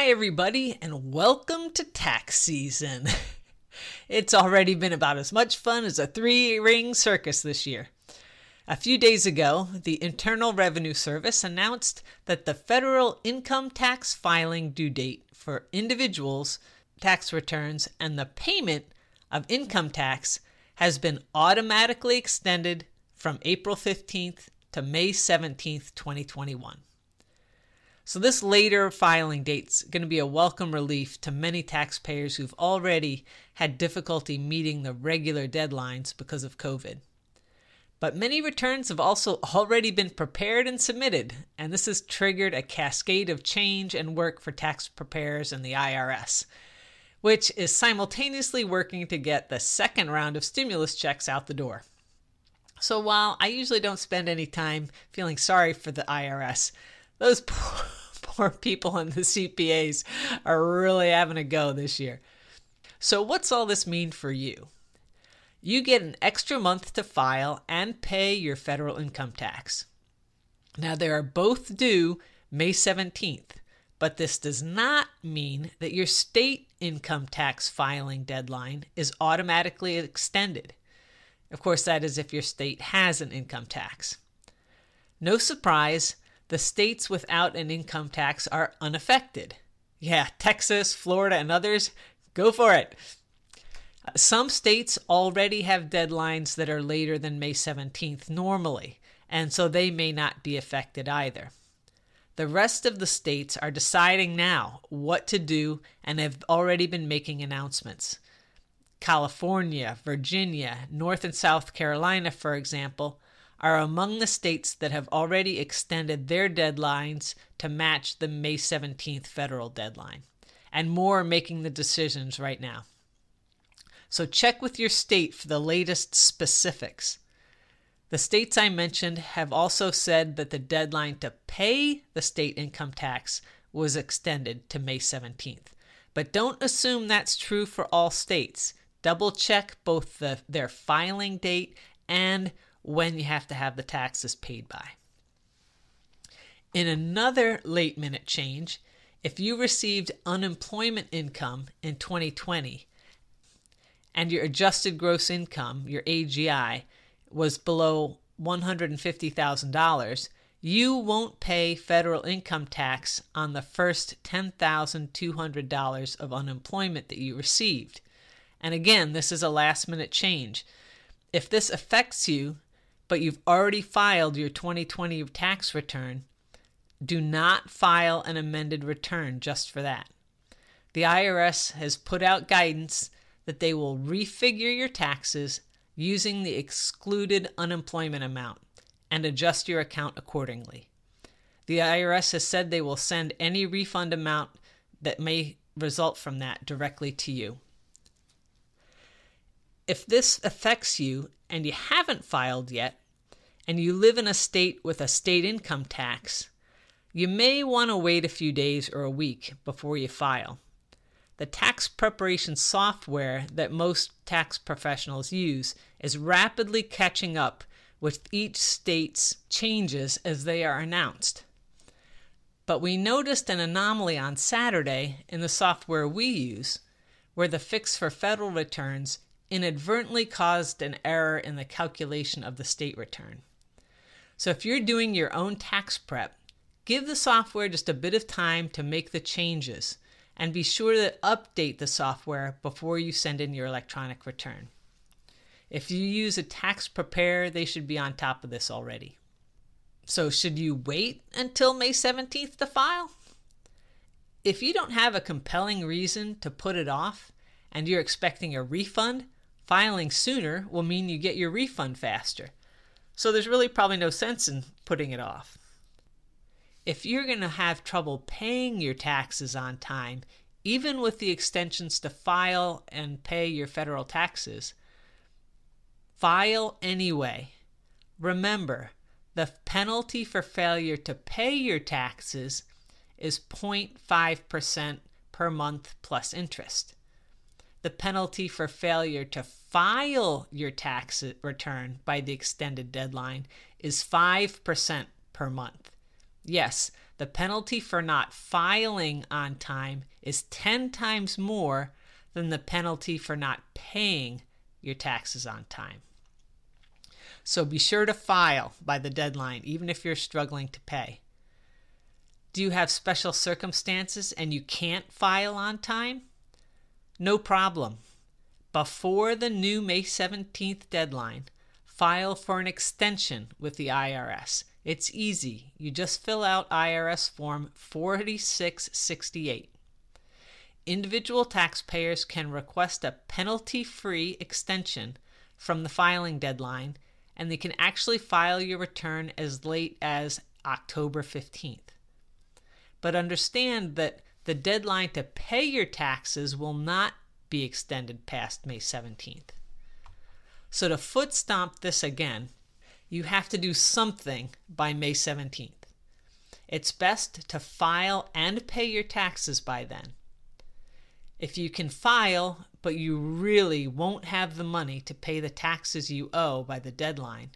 Hi, everybody, and welcome to tax season. It's already been about as much fun as a three ring circus this year. A few days ago, the Internal Revenue Service announced that the federal income tax filing due date for individuals' tax returns and the payment of income tax has been automatically extended from April 15th to May 17th, 2021. So, this later filing date's going to be a welcome relief to many taxpayers who've already had difficulty meeting the regular deadlines because of COVID. But many returns have also already been prepared and submitted, and this has triggered a cascade of change and work for tax preparers and the IRS, which is simultaneously working to get the second round of stimulus checks out the door. So, while I usually don't spend any time feeling sorry for the IRS, those poor, poor people and the CPAs are really having a go this year. So, what's all this mean for you? You get an extra month to file and pay your federal income tax. Now, they are both due May 17th, but this does not mean that your state income tax filing deadline is automatically extended. Of course, that is if your state has an income tax. No surprise, the states without an income tax are unaffected. Yeah, Texas, Florida, and others, go for it. Some states already have deadlines that are later than May 17th normally, and so they may not be affected either. The rest of the states are deciding now what to do and have already been making announcements. California, Virginia, North and South Carolina, for example, are among the states that have already extended their deadlines to match the May 17th federal deadline, and more are making the decisions right now. So check with your state for the latest specifics. The states I mentioned have also said that the deadline to pay the state income tax was extended to May 17th. But don't assume that's true for all states. Double check both the, their filing date and when you have to have the taxes paid by. In another late minute change, if you received unemployment income in 2020 and your adjusted gross income, your AGI, was below $150,000, you won't pay federal income tax on the first $10,200 of unemployment that you received. And again, this is a last minute change. If this affects you, but you've already filed your 2020 tax return, do not file an amended return just for that. The IRS has put out guidance that they will refigure your taxes using the excluded unemployment amount and adjust your account accordingly. The IRS has said they will send any refund amount that may result from that directly to you. If this affects you and you haven't filed yet, and you live in a state with a state income tax, you may want to wait a few days or a week before you file. The tax preparation software that most tax professionals use is rapidly catching up with each state's changes as they are announced. But we noticed an anomaly on Saturday in the software we use, where the fix for federal returns inadvertently caused an error in the calculation of the state return. So if you're doing your own tax prep, give the software just a bit of time to make the changes and be sure to update the software before you send in your electronic return. If you use a tax preparer, they should be on top of this already. So, should you wait until May 17th to file? If you don't have a compelling reason to put it off and you're expecting a refund, filing sooner will mean you get your refund faster. So there's really probably no sense in putting it off. If you're going to have trouble paying your taxes on time, even with the extensions to file and pay your federal taxes, file anyway. Remember, the penalty for failure to pay your taxes is 0.5% per month plus interest. The penalty for failure to file your tax return by the extended deadline is 5% per month. Yes, the penalty for not filing on time is 10 times more than the penalty for not paying your taxes on time. So be sure to file by the deadline, even if you're struggling to pay. Do you have special circumstances and you can't file on time? No problem. Before the new May 17th deadline, file for an extension with the IRS. It's easy. You just fill out IRS Form 4668. Individual taxpayers can request a penalty free extension from the filing deadline, and they can actually file your return as late as October 15th. But understand that the deadline to pay your taxes will not be extended past May 17th. So to foot stomp this again, you have to do something by May 17th. It's best to file and pay your taxes by then. If you can file, but you really won't have the money to pay the taxes you owe by the deadline,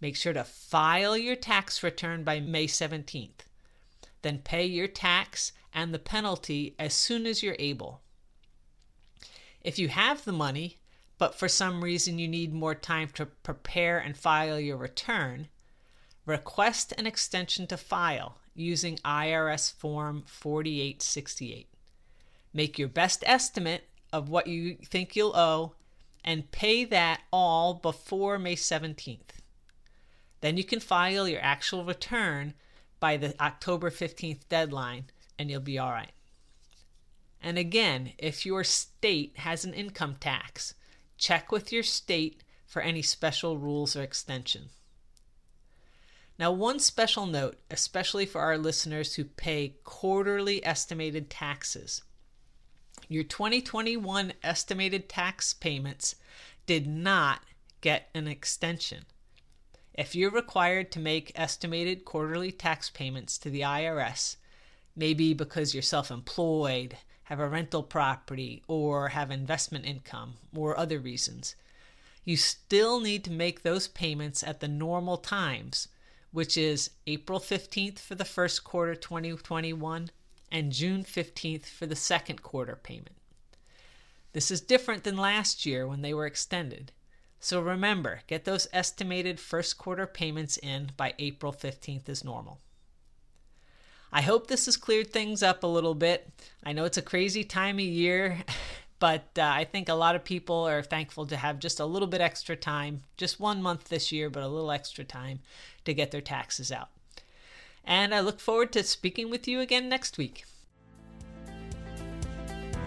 make sure to file your tax return by May 17th. Then pay your tax and the penalty as soon as you're able. If you have the money, but for some reason you need more time to prepare and file your return, request an extension to file using IRS Form 4868. Make your best estimate of what you think you'll owe and pay that all before May 17th. Then you can file your actual return by the October 15th deadline and you'll be all right. And again, if your state has an income tax, check with your state for any special rules or extension. Now, one special note, especially for our listeners who pay quarterly estimated taxes. Your 2021 estimated tax payments did not get an extension. If you're required to make estimated quarterly tax payments to the IRS, maybe because you're self employed, have a rental property, or have investment income, or other reasons. You still need to make those payments at the normal times, which is April 15th for the first quarter 2021 and June 15th for the second quarter payment. This is different than last year when they were extended. So remember, get those estimated first quarter payments in by April 15th as normal. I hope this has cleared things up a little bit. I know it's a crazy time of year, but uh, I think a lot of people are thankful to have just a little bit extra time, just one month this year, but a little extra time to get their taxes out. And I look forward to speaking with you again next week.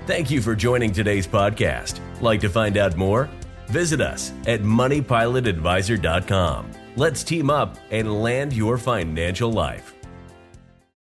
Thank you for joining today's podcast. Like to find out more? Visit us at moneypilotadvisor.com. Let's team up and land your financial life.